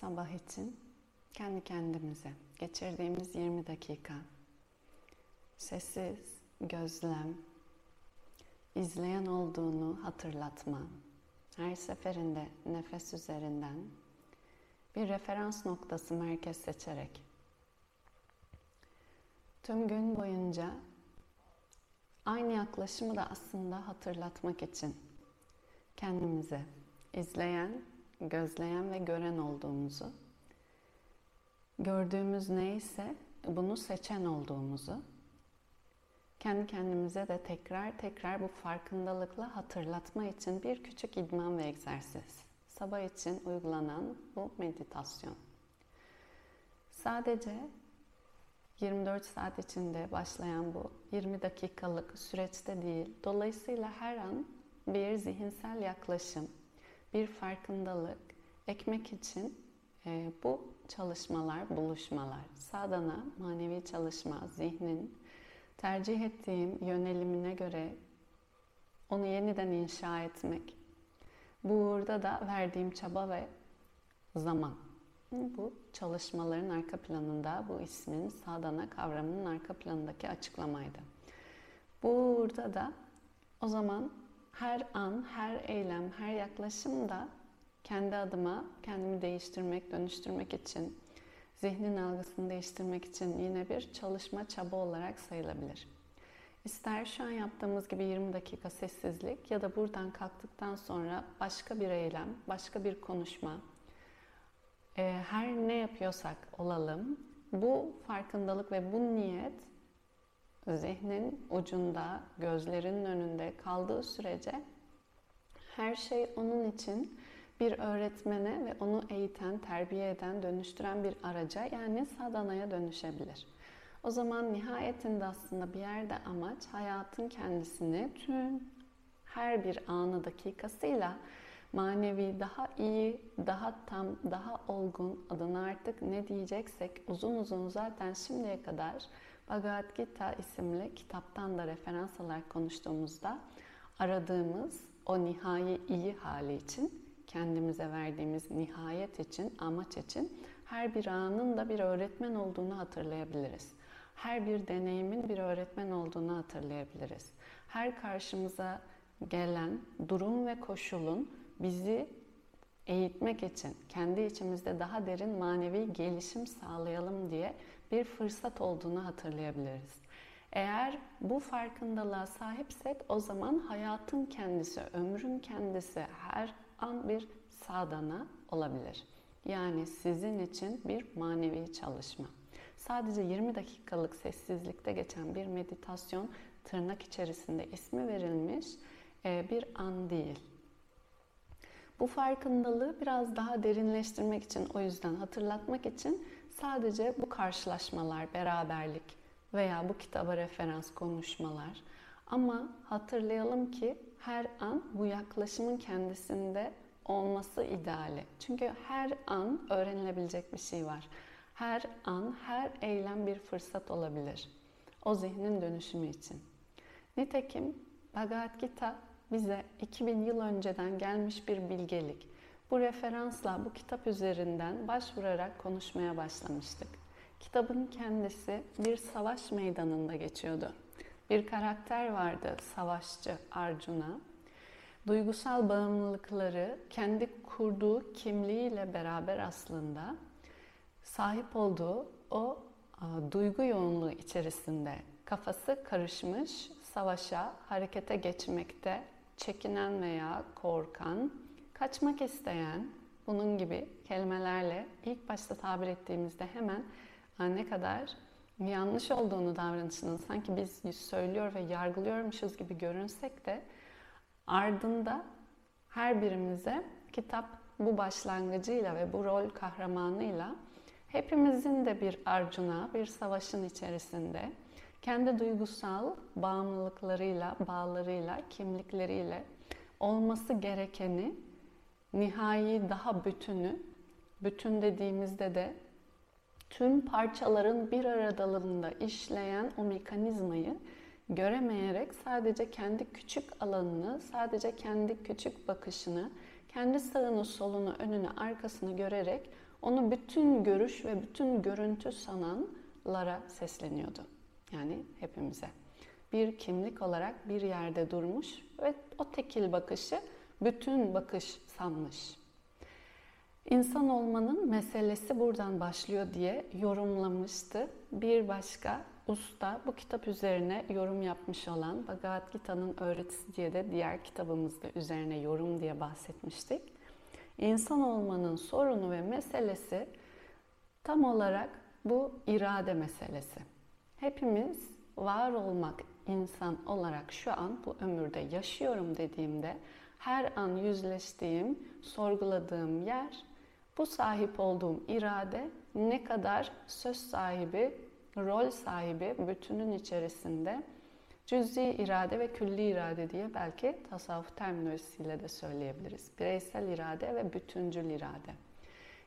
sabah için kendi kendimize geçirdiğimiz 20 dakika. Sessiz gözlem, izleyen olduğunu hatırlatma, her seferinde nefes üzerinden bir referans noktası merkez seçerek. Tüm gün boyunca aynı yaklaşımı da aslında hatırlatmak için kendimize izleyen, gözleyen ve gören olduğumuzu, gördüğümüz neyse bunu seçen olduğumuzu kendi kendimize de tekrar tekrar bu farkındalıkla hatırlatma için bir küçük idman ve egzersiz. Sabah için uygulanan bu meditasyon. Sadece 24 saat içinde başlayan bu 20 dakikalık süreçte değil. Dolayısıyla her an bir zihinsel yaklaşım, bir farkındalık ekmek için e, bu çalışmalar, buluşmalar, sadana, manevi çalışma, zihnin tercih ettiğim yönelimine göre onu yeniden inşa etmek. Burada da verdiğim çaba ve zaman. Bu çalışmaların arka planında bu ismin sadana kavramının arka planındaki açıklamaydı. Burada da o zaman her an, her eylem, her yaklaşım da kendi adıma kendimi değiştirmek, dönüştürmek için, zihnin algısını değiştirmek için yine bir çalışma çaba olarak sayılabilir. İster şu an yaptığımız gibi 20 dakika sessizlik ya da buradan kalktıktan sonra başka bir eylem, başka bir konuşma, e, her ne yapıyorsak olalım, bu farkındalık ve bu niyet zihnin ucunda, gözlerinin önünde kaldığı sürece her şey onun için bir öğretmene ve onu eğiten, terbiye eden, dönüştüren bir araca yani sadanaya dönüşebilir. O zaman nihayetinde aslında bir yerde amaç hayatın kendisini tüm her bir anı dakikasıyla manevi daha iyi, daha tam, daha olgun adına artık ne diyeceksek uzun uzun zaten şimdiye kadar Bhagavad Gita isimli kitaptan da referans alarak konuştuğumuzda aradığımız o nihai iyi hali için kendimize verdiğimiz nihayet için, amaç için her bir anın da bir öğretmen olduğunu hatırlayabiliriz. Her bir deneyimin bir öğretmen olduğunu hatırlayabiliriz. Her karşımıza gelen durum ve koşulun bizi eğitmek için, kendi içimizde daha derin manevi gelişim sağlayalım diye bir fırsat olduğunu hatırlayabiliriz. Eğer bu farkındalığa sahipsek o zaman hayatın kendisi, ömrün kendisi, her an bir sadana olabilir. Yani sizin için bir manevi çalışma. Sadece 20 dakikalık sessizlikte geçen bir meditasyon tırnak içerisinde ismi verilmiş e, bir an değil. Bu farkındalığı biraz daha derinleştirmek için, o yüzden hatırlatmak için sadece bu karşılaşmalar, beraberlik veya bu kitaba referans konuşmalar. Ama hatırlayalım ki her an bu yaklaşımın kendisinde olması ideali. Çünkü her an öğrenilebilecek bir şey var. Her an, her eylem bir fırsat olabilir. O zihnin dönüşümü için. Nitekim Bhagavad Gita bize 2000 yıl önceden gelmiş bir bilgelik. Bu referansla bu kitap üzerinden başvurarak konuşmaya başlamıştık. Kitabın kendisi bir savaş meydanında geçiyordu. Bir karakter vardı, savaşçı Arjuna. Duygusal bağımlılıkları kendi kurduğu kimliğiyle beraber aslında sahip olduğu o duygu yoğunluğu içerisinde kafası karışmış, savaşa, harekete geçmekte çekinen veya korkan, kaçmak isteyen, bunun gibi kelimelerle ilk başta tabir ettiğimizde hemen ne kadar yanlış olduğunu davranışının sanki biz söylüyor ve yargılıyormuşuz gibi görünsek de ardında her birimize kitap bu başlangıcıyla ve bu rol kahramanıyla hepimizin de bir arcuna, bir savaşın içerisinde kendi duygusal bağımlılıklarıyla, bağlarıyla, kimlikleriyle olması gerekeni nihai daha bütünü, bütün dediğimizde de tüm parçaların bir aradalığında işleyen o mekanizmayı göremeyerek sadece kendi küçük alanını, sadece kendi küçük bakışını, kendi sağını, solunu, önünü, arkasını görerek onu bütün görüş ve bütün görüntü sananlara sesleniyordu. Yani hepimize. Bir kimlik olarak bir yerde durmuş ve o tekil bakışı bütün bakış sanmış. İnsan olmanın meselesi buradan başlıyor diye yorumlamıştı. Bir başka usta bu kitap üzerine yorum yapmış olan Bhagavad Gita'nın öğretisi diye de diğer kitabımızda üzerine yorum diye bahsetmiştik. İnsan olmanın sorunu ve meselesi tam olarak bu irade meselesi. Hepimiz var olmak insan olarak şu an bu ömürde yaşıyorum dediğimde her an yüzleştiğim, sorguladığım yer bu sahip olduğum irade ne kadar söz sahibi, rol sahibi bütünün içerisinde cüz'i irade ve külli irade diye belki tasavvuf terminolojisiyle de söyleyebiliriz. Bireysel irade ve bütüncül irade.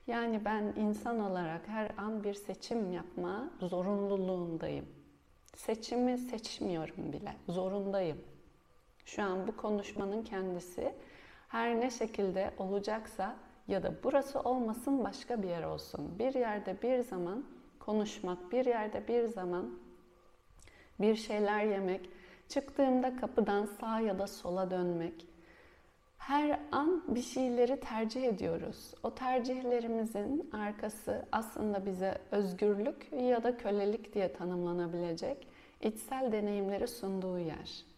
Yani ben insan olarak her an bir seçim yapma zorunluluğundayım. Seçimi seçmiyorum bile, zorundayım. Şu an bu konuşmanın kendisi her ne şekilde olacaksa ya da burası olmasın başka bir yer olsun. Bir yerde bir zaman konuşmak, bir yerde bir zaman bir şeyler yemek, çıktığımda kapıdan sağa ya da sola dönmek. Her an bir şeyleri tercih ediyoruz. O tercihlerimizin arkası aslında bize özgürlük ya da kölelik diye tanımlanabilecek içsel deneyimleri sunduğu yer.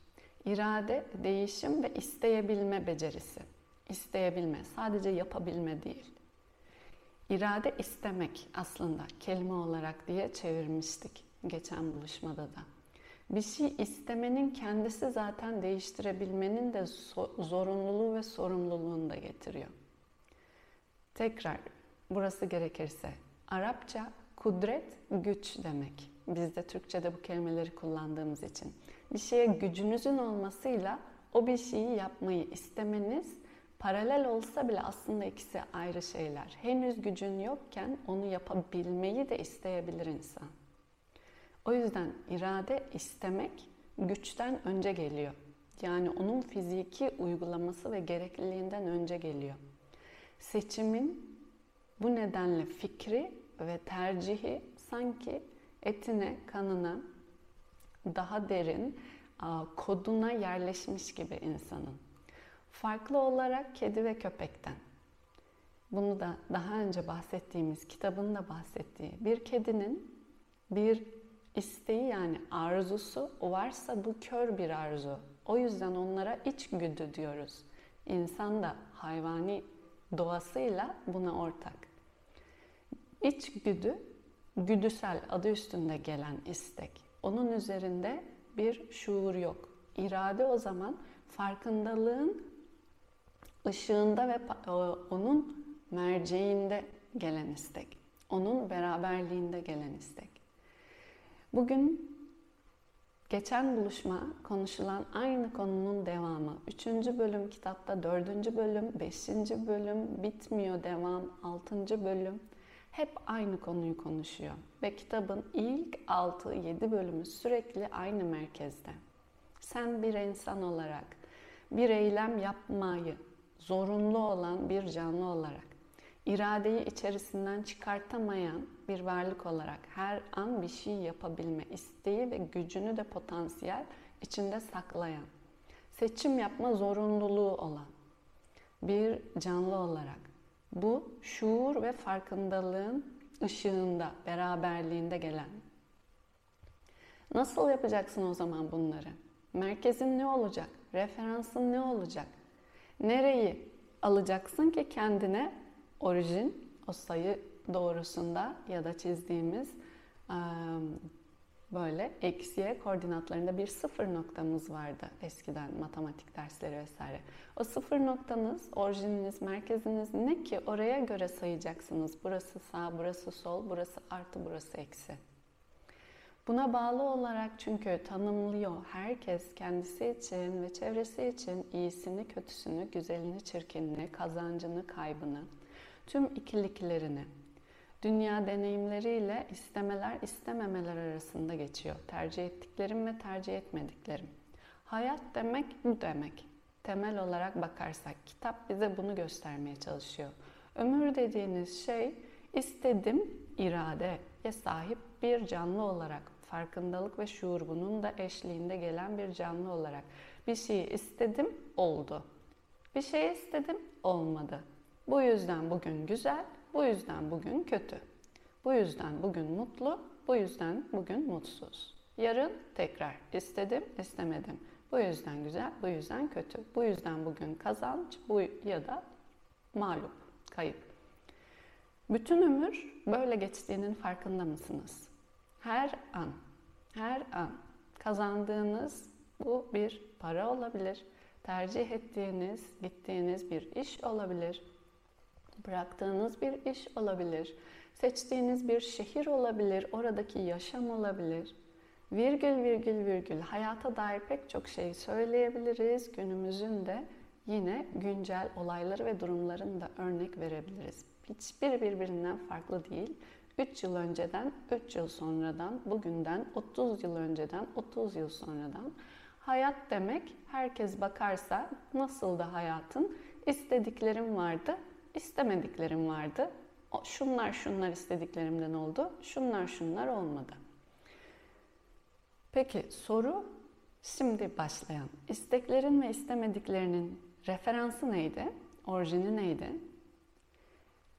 İrade, değişim ve isteyebilme becerisi. İsteyebilme, sadece yapabilme değil. İrade istemek aslında kelime olarak diye çevirmiştik geçen buluşmada da. Bir şey istemenin kendisi zaten değiştirebilmenin de zorunluluğu ve sorumluluğunu da getiriyor. Tekrar burası gerekirse Arapça kudret güç demek. Biz de Türkçe'de bu kelimeleri kullandığımız için. Bir şeye gücünüzün olmasıyla o bir şeyi yapmayı istemeniz paralel olsa bile aslında ikisi ayrı şeyler. Henüz gücün yokken onu yapabilmeyi de isteyebilir insan. O yüzden irade istemek güçten önce geliyor. Yani onun fiziki uygulaması ve gerekliliğinden önce geliyor. Seçimin bu nedenle fikri ve tercihi sanki etine, kanına daha derin koduna yerleşmiş gibi insanın. Farklı olarak kedi ve köpekten. Bunu da daha önce bahsettiğimiz kitabın da bahsettiği bir kedinin bir isteği yani arzusu varsa bu kör bir arzu. O yüzden onlara içgüdü diyoruz. İnsan da hayvani doğasıyla buna ortak. İçgüdü güdüsel adı üstünde gelen istek. Onun üzerinde bir şuur yok. İrade o zaman farkındalığın ışığında ve onun merceğinde gelen istek. Onun beraberliğinde gelen istek. Bugün geçen buluşma konuşulan aynı konunun devamı. Üçüncü bölüm kitapta, dördüncü bölüm, beşinci bölüm, bitmiyor devam, altıncı bölüm. Hep aynı konuyu konuşuyor. Ve kitabın ilk 6-7 bölümü sürekli aynı merkezde. Sen bir insan olarak bir eylem yapmayı zorunlu olan bir canlı olarak, iradeyi içerisinden çıkartamayan bir varlık olarak her an bir şey yapabilme isteği ve gücünü de potansiyel içinde saklayan, seçim yapma zorunluluğu olan bir canlı olarak bu şuur ve farkındalığın ışığında, beraberliğinde gelen. Nasıl yapacaksın o zaman bunları? Merkezin ne olacak? Referansın ne olacak? Nereyi alacaksın ki kendine orijin, o sayı doğrusunda ya da çizdiğimiz böyle eksiye koordinatlarında bir sıfır noktamız vardı eskiden matematik dersleri vesaire. O sıfır noktanız, orijininiz, merkeziniz ne ki oraya göre sayacaksınız. Burası sağ, burası sol, burası artı, burası eksi. Buna bağlı olarak çünkü tanımlıyor herkes kendisi için ve çevresi için iyisini, kötüsünü, güzelini, çirkinini, kazancını, kaybını, tüm ikiliklerini. Dünya deneyimleriyle istemeler, istememeler arasında geçiyor. Tercih ettiklerim ve tercih etmediklerim. Hayat demek bu demek. Temel olarak bakarsak kitap bize bunu göstermeye çalışıyor. Ömür dediğiniz şey istedim iradeye sahip bir canlı olarak farkındalık ve şuur bunun da eşliğinde gelen bir canlı olarak bir şeyi istedim oldu. Bir şey istedim olmadı. Bu yüzden bugün güzel, bu yüzden bugün kötü. Bu yüzden bugün mutlu, bu yüzden bugün mutsuz. Yarın tekrar istedim, istemedim. Bu yüzden güzel, bu yüzden kötü. Bu yüzden bugün kazanç, bu ya da mağlup, kayıp. Bütün ömür böyle geçtiğinin farkında mısınız? Her an, her an kazandığınız bu bir para olabilir, tercih ettiğiniz, gittiğiniz bir iş olabilir, bıraktığınız bir iş olabilir, seçtiğiniz bir şehir olabilir, oradaki yaşam olabilir. Virgül virgül virgül hayata dair pek çok şey söyleyebiliriz. Günümüzün de yine güncel olayları ve durumların da örnek verebiliriz. Hiçbir birbirinden farklı değil. 3 yıl önceden, 3 yıl sonradan, bugünden, 30 yıl önceden, 30 yıl sonradan. Hayat demek herkes bakarsa nasıl da hayatın istediklerim vardı, istemediklerim vardı. Şunlar şunlar istediklerimden oldu, şunlar şunlar olmadı. Peki soru şimdi başlayan. isteklerin ve istemediklerinin referansı neydi? Orijini neydi?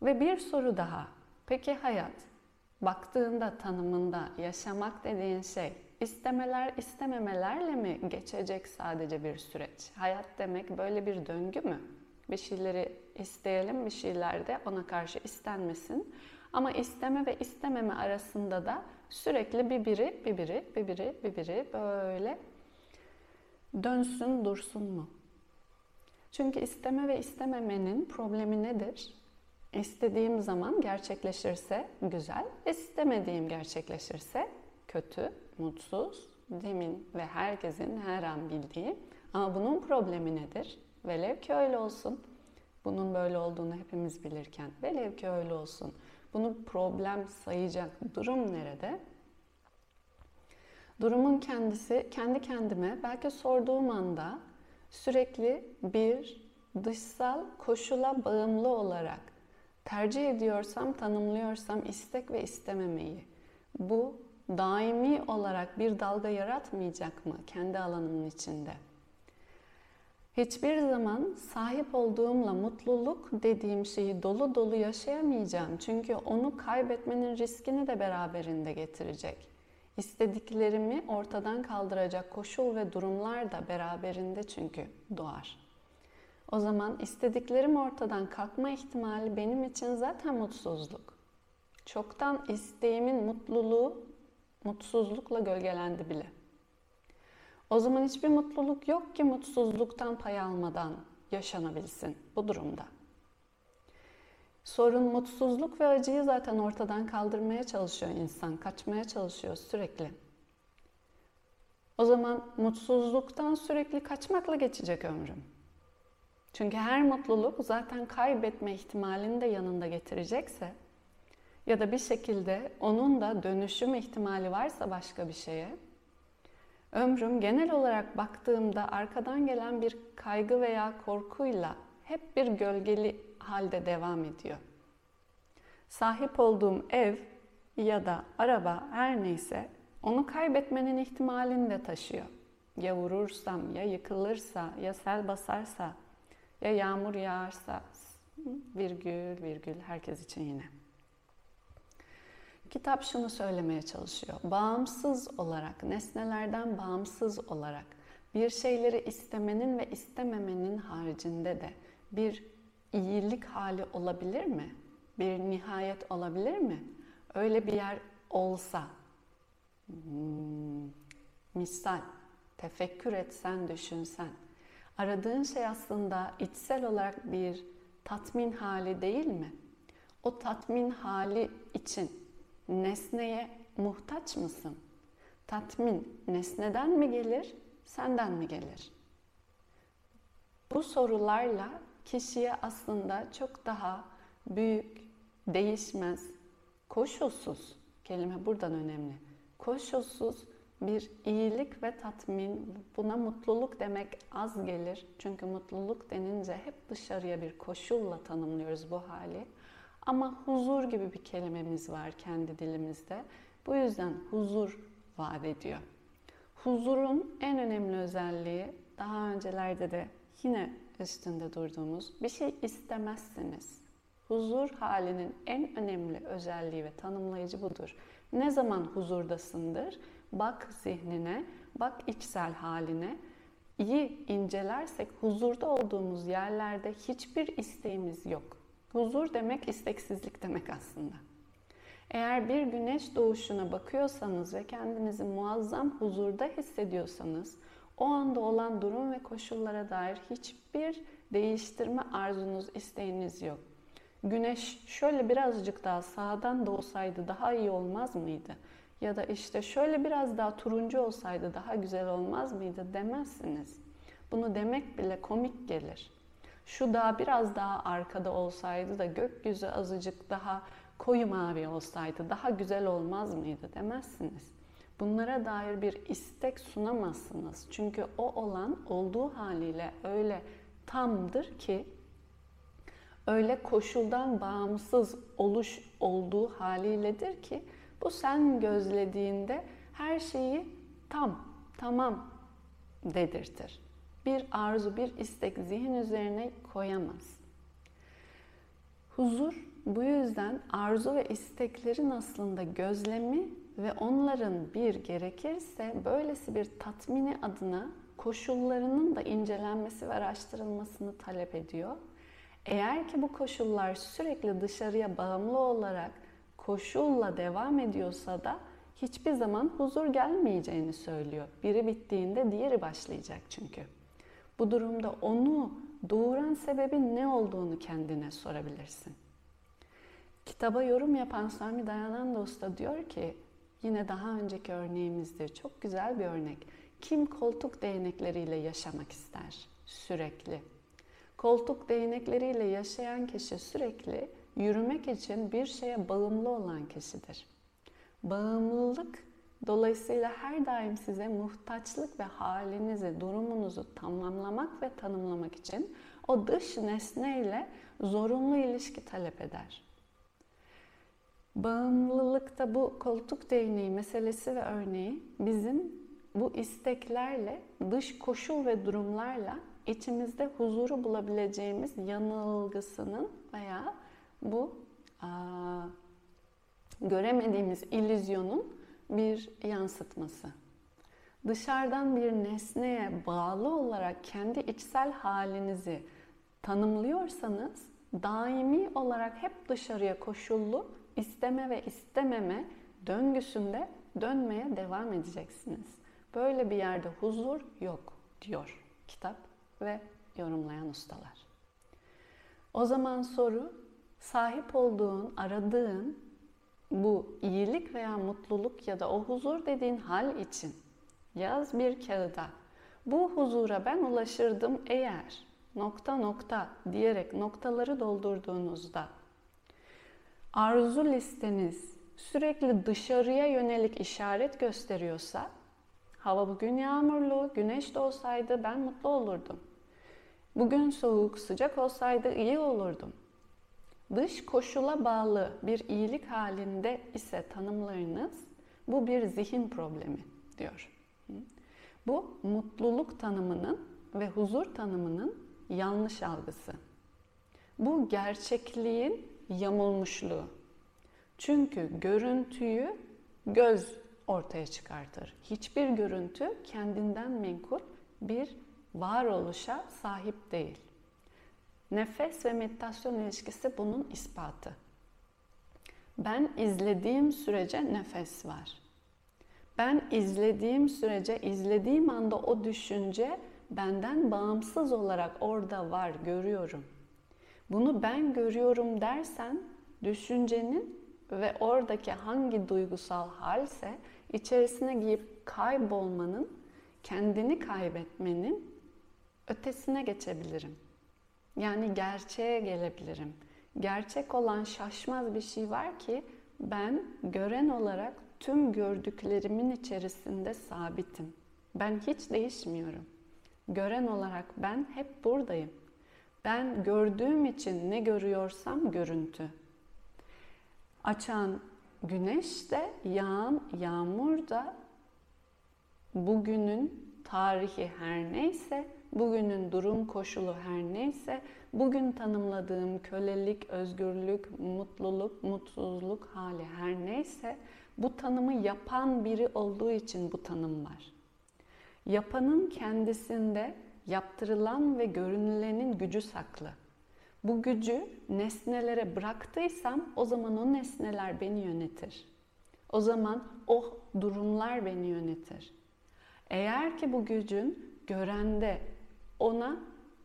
Ve bir soru daha. Peki hayat baktığında tanımında yaşamak dediğin şey istemeler istememelerle mi geçecek sadece bir süreç? Hayat demek böyle bir döngü mü? Bir şeyleri isteyelim, bir şeyler de ona karşı istenmesin. Ama isteme ve istememe arasında da sürekli bir biri, bir biri, bir biri, bir biri böyle dönsün dursun mu? Çünkü isteme ve istememenin problemi nedir? İstediğim zaman gerçekleşirse güzel, istemediğim gerçekleşirse kötü, mutsuz, demin ve herkesin her an bildiği. Ama bunun problemi nedir? Velev ki öyle olsun. Bunun böyle olduğunu hepimiz bilirken velev ki öyle olsun. Bunu problem sayacak durum nerede? Durumun kendisi kendi kendime belki sorduğum anda sürekli bir dışsal koşula bağımlı olarak tercih ediyorsam, tanımlıyorsam istek ve istememeyi bu daimi olarak bir dalga yaratmayacak mı kendi alanımın içinde? Hiçbir zaman sahip olduğumla mutluluk dediğim şeyi dolu dolu yaşayamayacağım. Çünkü onu kaybetmenin riskini de beraberinde getirecek. İstediklerimi ortadan kaldıracak koşul ve durumlar da beraberinde çünkü doğar. O zaman istediklerim ortadan kalkma ihtimali benim için zaten mutsuzluk. Çoktan isteğimin mutluluğu mutsuzlukla gölgelendi bile. O zaman hiçbir mutluluk yok ki mutsuzluktan pay almadan yaşanabilsin bu durumda. Sorun mutsuzluk ve acıyı zaten ortadan kaldırmaya çalışıyor insan, kaçmaya çalışıyor sürekli. O zaman mutsuzluktan sürekli kaçmakla geçecek ömrüm. Çünkü her mutluluk zaten kaybetme ihtimalini de yanında getirecekse ya da bir şekilde onun da dönüşüm ihtimali varsa başka bir şeye ömrüm genel olarak baktığımda arkadan gelen bir kaygı veya korkuyla hep bir gölgeli halde devam ediyor. Sahip olduğum ev ya da araba her neyse onu kaybetmenin ihtimalini de taşıyor. Ya vurursam, ya yıkılırsa, ya sel basarsa, ya yağmur yağarsa, virgül virgül herkes için yine. Kitap şunu söylemeye çalışıyor. Bağımsız olarak, nesnelerden bağımsız olarak bir şeyleri istemenin ve istememenin haricinde de bir iyilik hali olabilir mi? Bir nihayet olabilir mi? Öyle bir yer olsa, hmm, misal, tefekkür etsen, düşünsen, aradığın şey aslında içsel olarak bir tatmin hali değil mi? O tatmin hali için nesneye muhtaç mısın? Tatmin nesneden mi gelir, senden mi gelir? Bu sorularla kişiye aslında çok daha büyük, değişmez, koşulsuz, kelime buradan önemli, koşulsuz bir iyilik ve tatmin, buna mutluluk demek az gelir. Çünkü mutluluk denince hep dışarıya bir koşulla tanımlıyoruz bu hali. Ama huzur gibi bir kelimemiz var kendi dilimizde. Bu yüzden huzur vaat ediyor. Huzurun en önemli özelliği daha öncelerde de yine üstünde durduğumuz bir şey istemezsiniz. Huzur halinin en önemli özelliği ve tanımlayıcı budur. Ne zaman huzurdasındır? Bak zihnine, bak içsel haline. İyi incelersek huzurda olduğumuz yerlerde hiçbir isteğimiz yok. Huzur demek isteksizlik demek aslında. Eğer bir güneş doğuşuna bakıyorsanız ve kendinizi muazzam huzurda hissediyorsanız, o anda olan durum ve koşullara dair hiçbir değiştirme arzunuz, isteğiniz yok. Güneş şöyle birazcık daha sağdan doğsaydı daha iyi olmaz mıydı? Ya da işte şöyle biraz daha turuncu olsaydı daha güzel olmaz mıydı demezsiniz. Bunu demek bile komik gelir. Şu dağ biraz daha arkada olsaydı da gökyüzü azıcık daha koyu mavi olsaydı daha güzel olmaz mıydı demezsiniz. Bunlara dair bir istek sunamazsınız. Çünkü o olan olduğu haliyle öyle tamdır ki öyle koşuldan bağımsız oluş olduğu haliyledir ki bu sen gözlediğinde her şeyi tam, tamam dedirtir. Bir arzu, bir istek zihin üzerine koyamaz. Huzur bu yüzden arzu ve isteklerin aslında gözlemi ve onların bir gerekirse böylesi bir tatmini adına koşullarının da incelenmesi ve araştırılmasını talep ediyor. Eğer ki bu koşullar sürekli dışarıya bağımlı olarak koşulla devam ediyorsa da hiçbir zaman huzur gelmeyeceğini söylüyor. Biri bittiğinde diğeri başlayacak çünkü. Bu durumda onu doğuran sebebin ne olduğunu kendine sorabilirsin. Kitaba yorum yapan Swami Dayananda Usta diyor ki, yine daha önceki örneğimizde çok güzel bir örnek. Kim koltuk değnekleriyle yaşamak ister sürekli? Koltuk değnekleriyle yaşayan kişi sürekli yürümek için bir şeye bağımlı olan kişidir. Bağımlılık dolayısıyla her daim size muhtaçlık ve halinizi, durumunuzu tamamlamak ve tanımlamak için o dış nesneyle zorunlu ilişki talep eder. Bağımlılıkta bu koltuk değneği meselesi ve örneği bizim bu isteklerle, dış koşul ve durumlarla içimizde huzuru bulabileceğimiz yanılgısının veya bu aa, göremediğimiz illüzyonun bir yansıtması. Dışarıdan bir nesneye bağlı olarak kendi içsel halinizi tanımlıyorsanız daimi olarak hep dışarıya koşullu isteme ve istememe döngüsünde dönmeye devam edeceksiniz. Böyle bir yerde huzur yok diyor kitap ve yorumlayan ustalar. O zaman soru sahip olduğun, aradığın bu iyilik veya mutluluk ya da o huzur dediğin hal için yaz bir kağıda. Bu huzura ben ulaşırdım eğer nokta nokta diyerek noktaları doldurduğunuzda arzu listeniz sürekli dışarıya yönelik işaret gösteriyorsa hava bugün yağmurlu, güneş de olsaydı ben mutlu olurdum. Bugün soğuk, sıcak olsaydı iyi olurdum. Dış koşula bağlı bir iyilik halinde ise tanımlarınız bu bir zihin problemi diyor. Bu mutluluk tanımının ve huzur tanımının yanlış algısı. Bu gerçekliğin yamulmuşluğu. Çünkü görüntüyü göz ortaya çıkartır. Hiçbir görüntü kendinden menkul bir varoluşa sahip değil. Nefes ve meditasyon ilişkisi bunun ispatı. Ben izlediğim sürece nefes var. Ben izlediğim sürece, izlediğim anda o düşünce benden bağımsız olarak orada var, görüyorum. Bunu ben görüyorum dersen düşüncenin ve oradaki hangi duygusal halse içerisine giyip kaybolmanın, kendini kaybetmenin ötesine geçebilirim. Yani gerçeğe gelebilirim. Gerçek olan şaşmaz bir şey var ki ben gören olarak tüm gördüklerimin içerisinde sabitim. Ben hiç değişmiyorum. Gören olarak ben hep buradayım. Ben gördüğüm için ne görüyorsam görüntü. Açan güneş de, yağan yağmur da bugünün tarihi her neyse, bugünün durum koşulu her neyse, bugün tanımladığım kölelik, özgürlük, mutluluk, mutsuzluk hali her neyse bu tanımı yapan biri olduğu için bu tanım var. Yapanın kendisinde yaptırılan ve görünülenin gücü saklı. Bu gücü nesnelere bıraktıysam o zaman o nesneler beni yönetir. O zaman o durumlar beni yönetir. Eğer ki bu gücün görende ona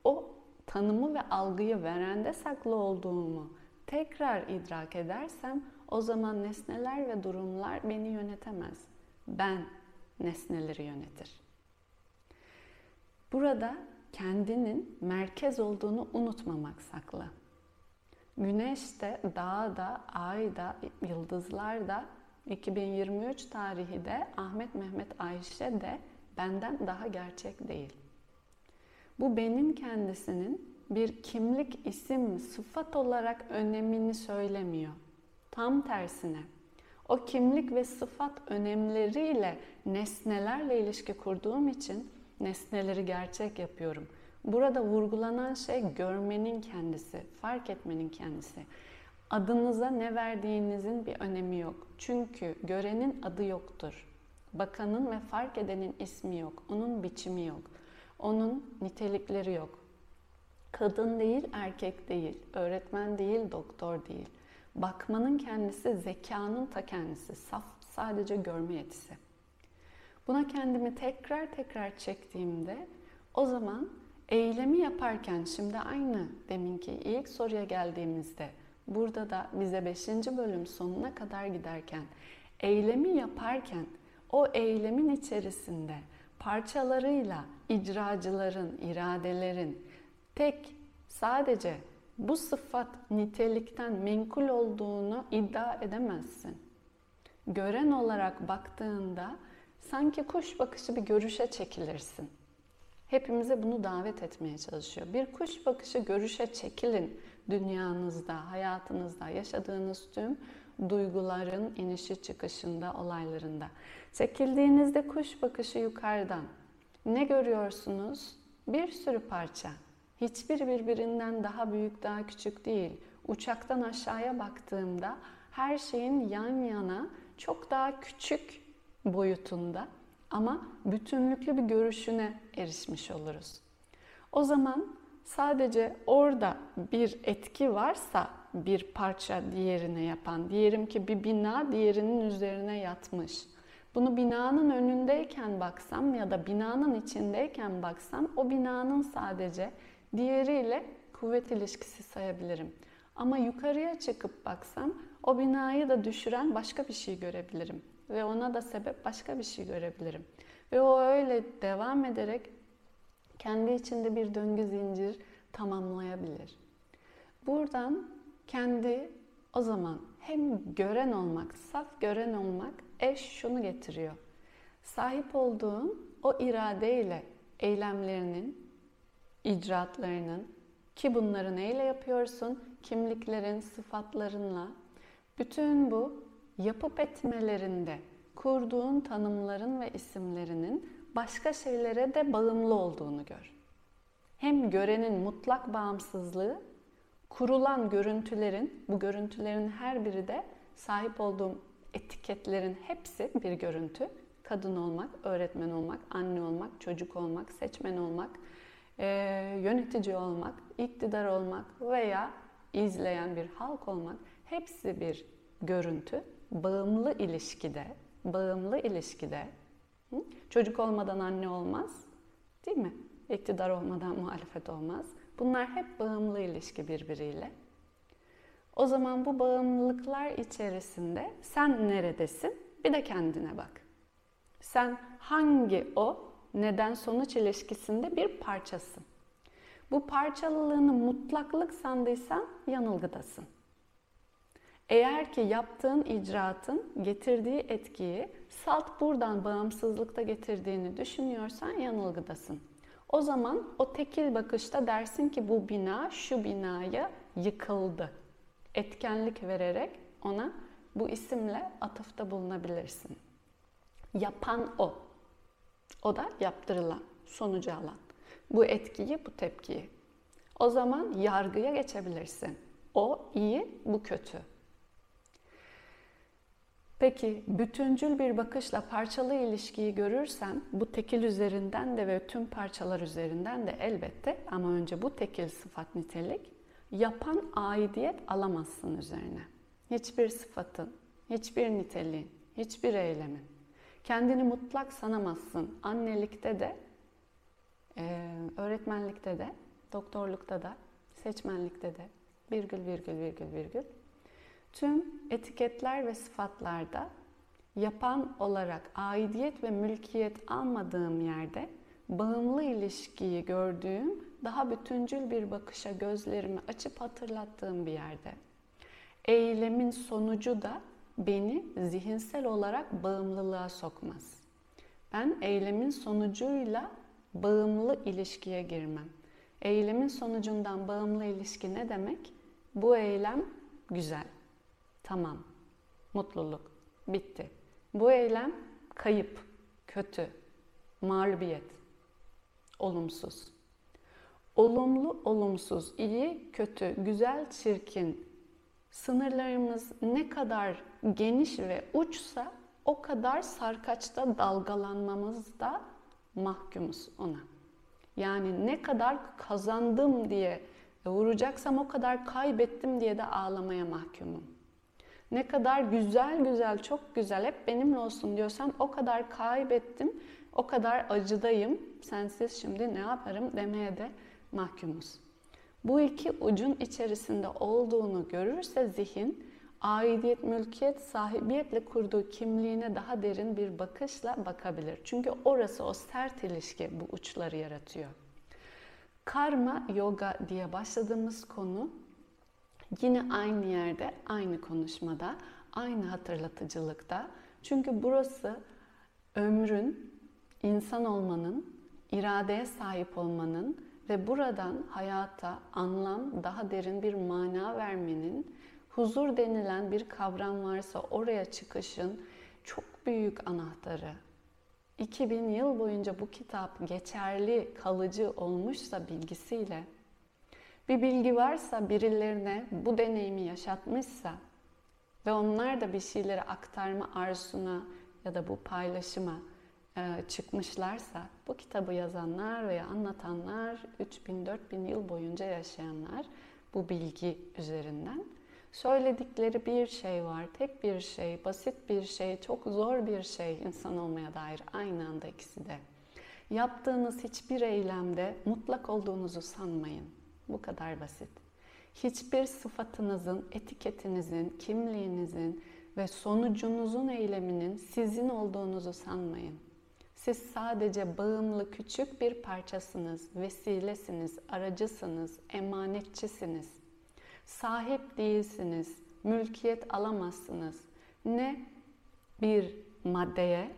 o tanımı ve algıyı verende saklı olduğumu tekrar idrak edersem o zaman nesneler ve durumlar beni yönetemez. Ben nesneleri yönetir. Burada kendinin merkez olduğunu unutmamak saklı. Güneş de, dağ da, ay da, yıldızlar da 2023 tarihi de Ahmet Mehmet Ayşe de benden daha gerçek değil. Bu benim kendisinin bir kimlik, isim, sıfat olarak önemini söylemiyor. Tam tersine o kimlik ve sıfat önemleriyle nesnelerle ilişki kurduğum için nesneleri gerçek yapıyorum. Burada vurgulanan şey görmenin kendisi, fark etmenin kendisi. Adınıza ne verdiğinizin bir önemi yok. Çünkü görenin adı yoktur. Bakanın ve fark edenin ismi yok. Onun biçimi yok. Onun nitelikleri yok. Kadın değil, erkek değil, öğretmen değil, doktor değil. Bakmanın kendisi zekanın ta kendisi, saf sadece görme yetisi. Buna kendimi tekrar tekrar çektiğimde o zaman eylemi yaparken şimdi aynı deminki ilk soruya geldiğimizde burada da bize 5. bölüm sonuna kadar giderken eylemi yaparken o eylemin içerisinde parçalarıyla icracıların, iradelerin tek sadece bu sıfat nitelikten menkul olduğunu iddia edemezsin. Gören olarak baktığında sanki kuş bakışı bir görüşe çekilirsin. Hepimize bunu davet etmeye çalışıyor. Bir kuş bakışı görüşe çekilin dünyanızda, hayatınızda, yaşadığınız tüm duyguların inişi çıkışında, olaylarında. Çekildiğinizde kuş bakışı yukarıdan. Ne görüyorsunuz? Bir sürü parça. Hiçbir birbirinden daha büyük, daha küçük değil. Uçaktan aşağıya baktığımda her şeyin yan yana çok daha küçük boyutunda ama bütünlüklü bir görüşüne erişmiş oluruz. O zaman sadece orada bir etki varsa bir parça diğerine yapan, diyelim ki bir bina diğerinin üzerine yatmış. Bunu binanın önündeyken baksam ya da binanın içindeyken baksam o binanın sadece diğeriyle kuvvet ilişkisi sayabilirim. Ama yukarıya çıkıp baksam o binayı da düşüren başka bir şey görebilirim ve ona da sebep başka bir şey görebilirim. Ve o öyle devam ederek kendi içinde bir döngü zincir tamamlayabilir. Buradan kendi o zaman hem gören olmak, saf gören olmak eş şunu getiriyor. Sahip olduğun o iradeyle eylemlerinin, icraatlarının ki bunları neyle yapıyorsun? Kimliklerin, sıfatlarınla. Bütün bu yapıp etmelerinde kurduğun tanımların ve isimlerinin başka şeylere de bağımlı olduğunu gör. Hem görenin mutlak bağımsızlığı, kurulan görüntülerin, bu görüntülerin her biri de sahip olduğum etiketlerin hepsi bir görüntü. Kadın olmak, öğretmen olmak, anne olmak, çocuk olmak, seçmen olmak, yönetici olmak, iktidar olmak veya izleyen bir halk olmak hepsi bir görüntü bağımlı ilişkide, bağımlı ilişkide çocuk olmadan anne olmaz, değil mi? İktidar olmadan muhalefet olmaz. Bunlar hep bağımlı ilişki birbiriyle. O zaman bu bağımlılıklar içerisinde sen neredesin? Bir de kendine bak. Sen hangi o neden sonuç ilişkisinde bir parçasın? Bu parçalılığını mutlaklık sandıysan yanılgıdasın. Eğer ki yaptığın icraatın getirdiği etkiyi salt buradan bağımsızlıkta getirdiğini düşünüyorsan yanılgıdasın. O zaman o tekil bakışta dersin ki bu bina şu binaya yıkıldı. Etkenlik vererek ona bu isimle atıfta bulunabilirsin. Yapan o. O da yaptırılan, sonucu alan. Bu etkiyi, bu tepkiyi. O zaman yargıya geçebilirsin. O iyi, bu kötü. Peki bütüncül bir bakışla parçalı ilişkiyi görürsen bu tekil üzerinden de ve tüm parçalar üzerinden de elbette ama önce bu tekil sıfat nitelik yapan aidiyet alamazsın üzerine. Hiçbir sıfatın, hiçbir niteliğin, hiçbir eylemin. Kendini mutlak sanamazsın. Annelikte de, öğretmenlikte de, doktorlukta da, seçmenlikte de, virgül virgül virgül virgül Tüm etiketler ve sıfatlarda yapan olarak aidiyet ve mülkiyet almadığım yerde bağımlı ilişkiyi gördüğüm, daha bütüncül bir bakışa gözlerimi açıp hatırlattığım bir yerde. Eylemin sonucu da beni zihinsel olarak bağımlılığa sokmaz. Ben eylemin sonucuyla bağımlı ilişkiye girmem. Eylemin sonucundan bağımlı ilişki ne demek? Bu eylem güzel. Tamam. Mutluluk. Bitti. Bu eylem kayıp, kötü, mağlubiyet, olumsuz. Olumlu, olumsuz, iyi, kötü, güzel, çirkin sınırlarımız ne kadar geniş ve uçsa o kadar sarkaçta dalgalanmamızda mahkumuz ona. Yani ne kadar kazandım diye vuracaksam o kadar kaybettim diye de ağlamaya mahkumum. Ne kadar güzel güzel, çok güzel, hep benimle olsun diyorsan o kadar kaybettim, o kadar acıdayım, sensiz şimdi ne yaparım demeye de mahkumuz. Bu iki ucun içerisinde olduğunu görürse zihin, aidiyet, mülkiyet, sahibiyetle kurduğu kimliğine daha derin bir bakışla bakabilir. Çünkü orası o sert ilişki bu uçları yaratıyor. Karma yoga diye başladığımız konu Yine aynı yerde, aynı konuşmada, aynı hatırlatıcılıkta. Çünkü burası ömrün, insan olmanın, iradeye sahip olmanın ve buradan hayata anlam, daha derin bir mana vermenin, huzur denilen bir kavram varsa oraya çıkışın çok büyük anahtarı. 2000 yıl boyunca bu kitap geçerli, kalıcı olmuşsa bilgisiyle bir bilgi varsa birilerine bu deneyimi yaşatmışsa ve onlar da bir şeyleri aktarma arzusuna ya da bu paylaşıma e, çıkmışlarsa bu kitabı yazanlar veya anlatanlar 3000-4000 yıl boyunca yaşayanlar bu bilgi üzerinden söyledikleri bir şey var. Tek bir şey, basit bir şey, çok zor bir şey insan olmaya dair aynı anda ikisi de. Yaptığınız hiçbir eylemde mutlak olduğunuzu sanmayın. Bu kadar basit. Hiçbir sıfatınızın, etiketinizin, kimliğinizin ve sonucunuzun eyleminin sizin olduğunuzu sanmayın. Siz sadece bağımlı küçük bir parçasınız, vesilesiniz, aracısınız, emanetçisiniz. Sahip değilsiniz, mülkiyet alamazsınız. Ne bir maddeye,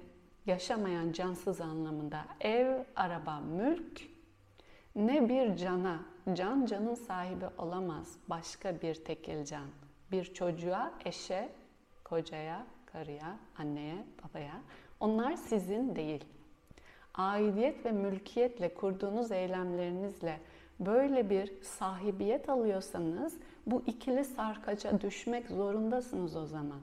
yaşamayan cansız anlamında ev, araba, mülk, ne bir cana, Can canın sahibi olamaz. Başka bir tekil can. Bir çocuğa, eşe, kocaya, karıya, anneye, babaya. Onlar sizin değil. Aidiyet ve mülkiyetle kurduğunuz eylemlerinizle böyle bir sahibiyet alıyorsanız bu ikili sarkaca düşmek zorundasınız o zaman.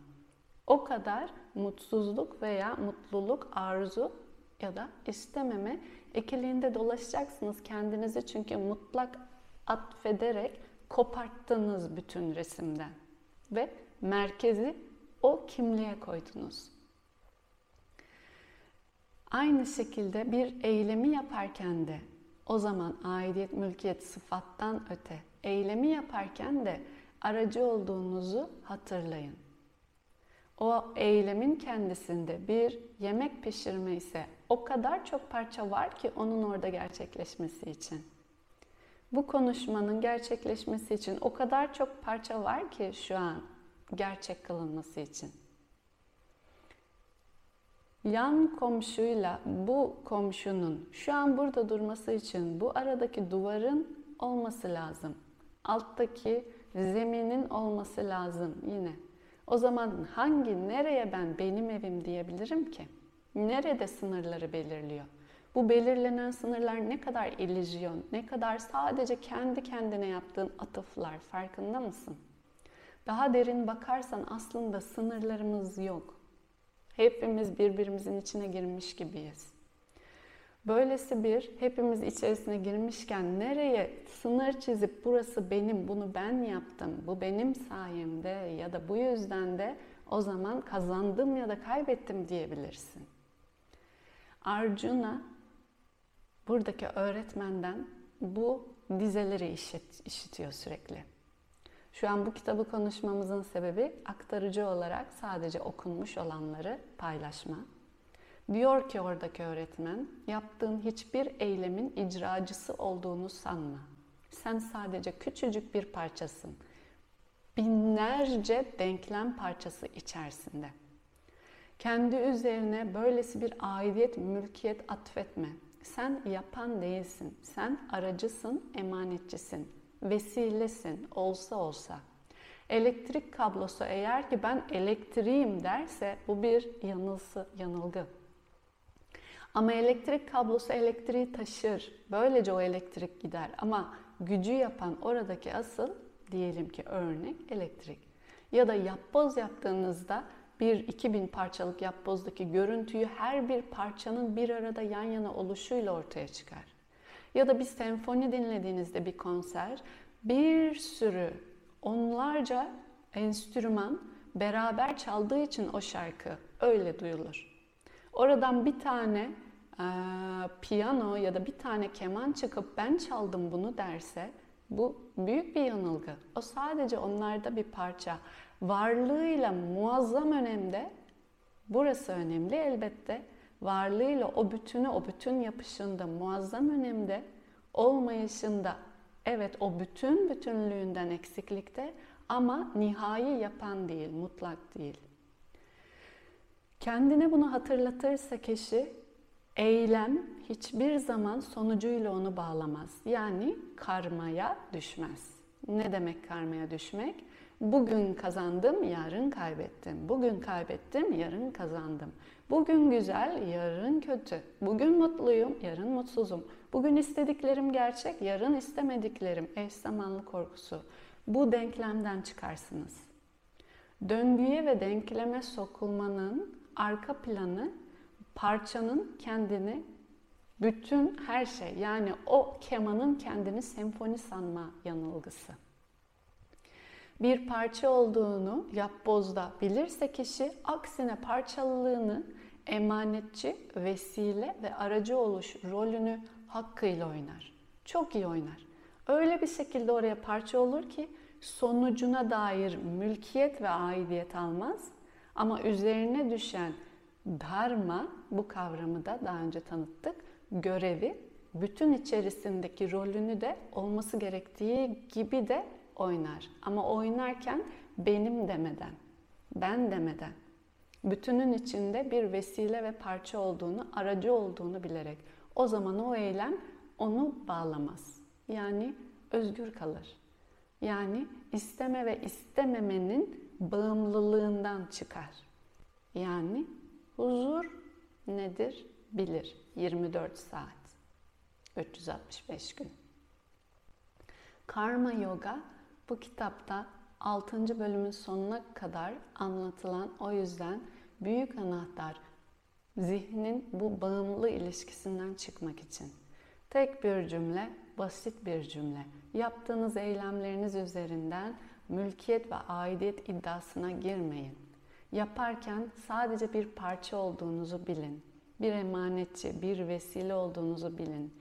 O kadar mutsuzluk veya mutluluk, arzu ya da istememe ikiliğinde dolaşacaksınız kendinizi çünkü mutlak atfederek koparttınız bütün resimden ve merkezi o kimliğe koydunuz. Aynı şekilde bir eylemi yaparken de o zaman aidiyet, mülkiyet sıfattan öte eylemi yaparken de aracı olduğunuzu hatırlayın. O eylemin kendisinde bir yemek pişirme ise o kadar çok parça var ki onun orada gerçekleşmesi için. Bu konuşmanın gerçekleşmesi için o kadar çok parça var ki şu an gerçek kılınması için. Yan komşuyla bu komşunun şu an burada durması için bu aradaki duvarın olması lazım. Alttaki zeminin olması lazım yine. O zaman hangi, nereye ben benim evim diyebilirim ki? Nerede sınırları belirliyor? Bu belirlenen sınırlar ne kadar illüzyon, ne kadar sadece kendi kendine yaptığın atıflar farkında mısın? Daha derin bakarsan aslında sınırlarımız yok. Hepimiz birbirimizin içine girmiş gibiyiz. Böylesi bir hepimiz içerisine girmişken nereye sınır çizip burası benim, bunu ben yaptım, bu benim sayemde ya da bu yüzden de o zaman kazandım ya da kaybettim diyebilirsin. Arjuna buradaki öğretmenden bu dizeleri işit, işitiyor sürekli. Şu an bu kitabı konuşmamızın sebebi aktarıcı olarak sadece okunmuş olanları paylaşma. Diyor ki oradaki öğretmen, yaptığın hiçbir eylemin icracısı olduğunu sanma. Sen sadece küçücük bir parçasın. Binlerce denklem parçası içerisinde. Kendi üzerine böylesi bir aidiyet, mülkiyet atfetme. Sen yapan değilsin. Sen aracısın, emanetçisin. Vesilesin, olsa olsa. Elektrik kablosu eğer ki ben elektriğim derse bu bir yanılsı, yanılgı. Ama elektrik kablosu elektriği taşır. Böylece o elektrik gider. Ama gücü yapan oradaki asıl diyelim ki örnek elektrik. Ya da yapboz yaptığınızda bir 2000 parçalık yapbozdaki görüntüyü her bir parçanın bir arada yan yana oluşuyla ortaya çıkar. Ya da bir senfoni dinlediğinizde bir konser bir sürü onlarca enstrüman beraber çaldığı için o şarkı öyle duyulur. Oradan bir tane e, piyano ya da bir tane keman çıkıp ben çaldım bunu derse bu büyük bir yanılgı. O sadece onlarda bir parça. Varlığıyla muazzam önemde. Burası önemli elbette. Varlığıyla o bütünü, o bütün yapışında muazzam önemde. Olmayışında evet o bütün bütünlüğünden eksiklikte ama nihai yapan değil, mutlak değil. Kendine bunu hatırlatırsa kişi eylem hiçbir zaman sonucuyla onu bağlamaz. Yani karmaya düşmez. Ne demek karmaya düşmek? Bugün kazandım, yarın kaybettim. Bugün kaybettim, yarın kazandım. Bugün güzel, yarın kötü. Bugün mutluyum, yarın mutsuzum. Bugün istediklerim gerçek, yarın istemediklerim. Eş zamanlı korkusu. Bu denklemden çıkarsınız. Döngüye ve denkleme sokulmanın arka planı parçanın kendini bütün her şey yani o kemanın kendini senfoni sanma yanılgısı. Bir parça olduğunu yapbozda bilirse kişi aksine parçalılığını emanetçi, vesile ve aracı oluş rolünü hakkıyla oynar. Çok iyi oynar. Öyle bir şekilde oraya parça olur ki sonucuna dair mülkiyet ve aidiyet almaz ama üzerine düşen dharma bu kavramı da daha önce tanıttık. Görevi bütün içerisindeki rolünü de olması gerektiği gibi de oynar. Ama oynarken benim demeden, ben demeden, bütünün içinde bir vesile ve parça olduğunu, aracı olduğunu bilerek. O zaman o eylem onu bağlamaz. Yani özgür kalır. Yani isteme ve istememenin bağımlılığından çıkar. Yani huzur nedir bilir. 24 saat, 365 gün. Karma Yoga bu kitapta 6. bölümün sonuna kadar anlatılan o yüzden büyük anahtar zihnin bu bağımlı ilişkisinden çıkmak için. Tek bir cümle, basit bir cümle. Yaptığınız eylemleriniz üzerinden mülkiyet ve aidiyet iddiasına girmeyin. Yaparken sadece bir parça olduğunuzu bilin. Bir emanetçi, bir vesile olduğunuzu bilin.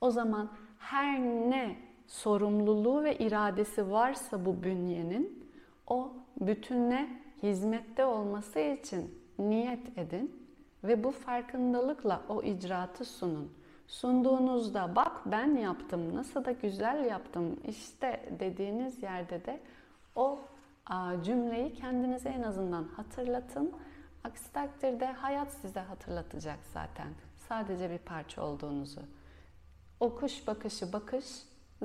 O zaman her ne sorumluluğu ve iradesi varsa bu bünyenin o bütüne hizmette olması için niyet edin ve bu farkındalıkla o icraatı sunun. Sunduğunuzda bak ben yaptım, nasıl da güzel yaptım işte dediğiniz yerde de o cümleyi kendinize en azından hatırlatın. Aksi takdirde hayat size hatırlatacak zaten. Sadece bir parça olduğunuzu. O kuş bakışı bakış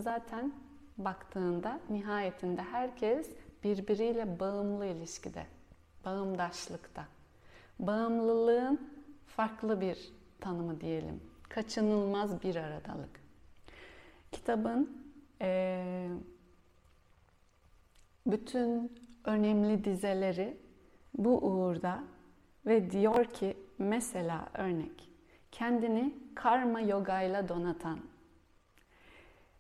zaten baktığında nihayetinde herkes birbiriyle bağımlı ilişkide. bağımdaşlıkta. Bağımlılığın farklı bir tanımı diyelim. Kaçınılmaz bir aradalık. Kitabın e, bütün önemli dizeleri bu uğurda ve diyor ki mesela örnek kendini karma yogayla donatan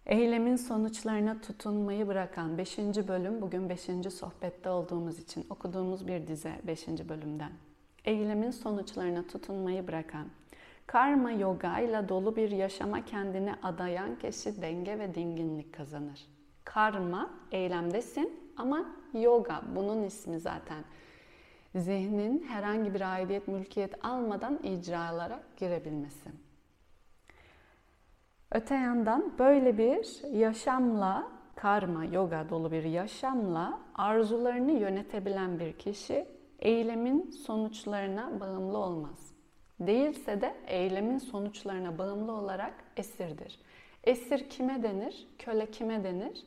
Eylemin sonuçlarına tutunmayı bırakan 5. bölüm bugün 5. sohbette olduğumuz için okuduğumuz bir dize 5. bölümden. Eylemin sonuçlarına tutunmayı bırakan, karma yoga ile dolu bir yaşama kendini adayan kişi denge ve dinginlik kazanır. Karma eylemdesin ama yoga bunun ismi zaten. Zihnin herhangi bir aidiyet, mülkiyet almadan icralara girebilmesi. Öte yandan böyle bir yaşamla, karma, yoga dolu bir yaşamla arzularını yönetebilen bir kişi eylemin sonuçlarına bağımlı olmaz. Değilse de eylemin sonuçlarına bağımlı olarak esirdir. Esir kime denir? Köle kime denir?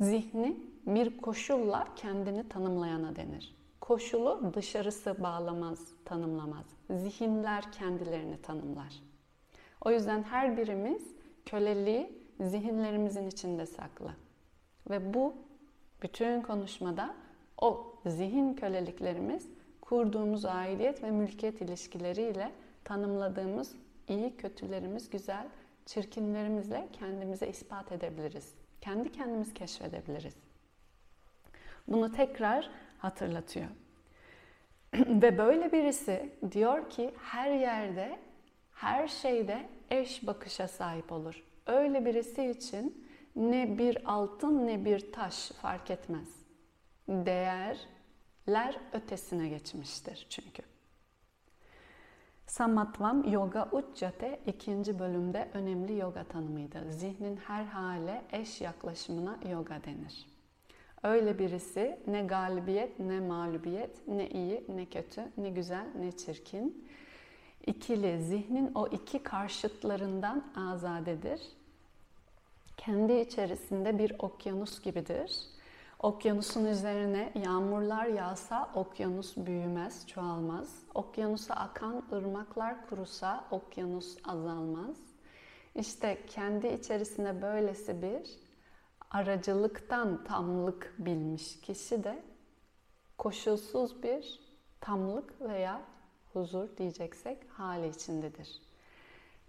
Zihni bir koşulla kendini tanımlayana denir. Koşulu dışarısı bağlamaz, tanımlamaz. Zihinler kendilerini tanımlar. O yüzden her birimiz köleliği zihinlerimizin içinde saklı. Ve bu bütün konuşmada o zihin köleliklerimiz kurduğumuz aidiyet ve mülkiyet ilişkileriyle tanımladığımız iyi kötülerimiz, güzel çirkinlerimizle kendimize ispat edebiliriz. Kendi kendimiz keşfedebiliriz. Bunu tekrar hatırlatıyor. ve böyle birisi diyor ki her yerde her şeyde eş bakışa sahip olur. Öyle birisi için ne bir altın ne bir taş fark etmez. Değerler ötesine geçmiştir çünkü. Samatvam Yoga Uccate ikinci bölümde önemli yoga tanımıydı. Zihnin her hale eş yaklaşımına yoga denir. Öyle birisi ne galibiyet ne mağlubiyet, ne iyi ne kötü, ne güzel ne çirkin, ikili, zihnin o iki karşıtlarından azadedir. Kendi içerisinde bir okyanus gibidir. Okyanusun üzerine yağmurlar yağsa okyanus büyümez, çoğalmaz. Okyanusa akan ırmaklar kurusa okyanus azalmaz. İşte kendi içerisinde böylesi bir aracılıktan tamlık bilmiş kişi de koşulsuz bir tamlık veya huzur diyeceksek hali içindedir.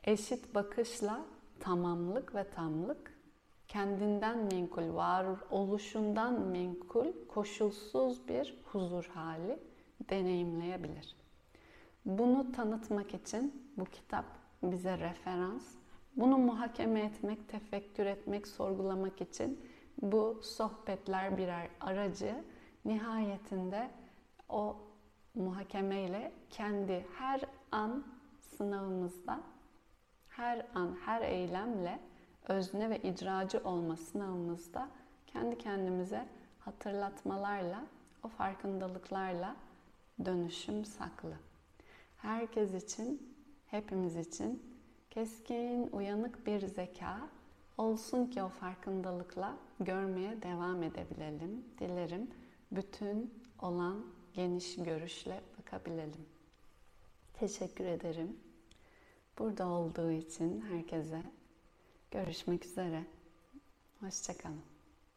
Eşit bakışla tamamlık ve tamlık kendinden menkul, var oluşundan menkul, koşulsuz bir huzur hali deneyimleyebilir. Bunu tanıtmak için bu kitap bize referans. Bunu muhakeme etmek, tefekkür etmek, sorgulamak için bu sohbetler birer aracı. Nihayetinde o muhakemeyle kendi her an sınavımızda, her an, her eylemle özne ve icracı olma sınavımızda kendi kendimize hatırlatmalarla, o farkındalıklarla dönüşüm saklı. Herkes için, hepimiz için keskin, uyanık bir zeka olsun ki o farkındalıkla görmeye devam edebilelim. Dilerim bütün olan geniş görüşle bakabilelim. Teşekkür ederim. Burada olduğu için herkese görüşmek üzere. Hoşçakalın.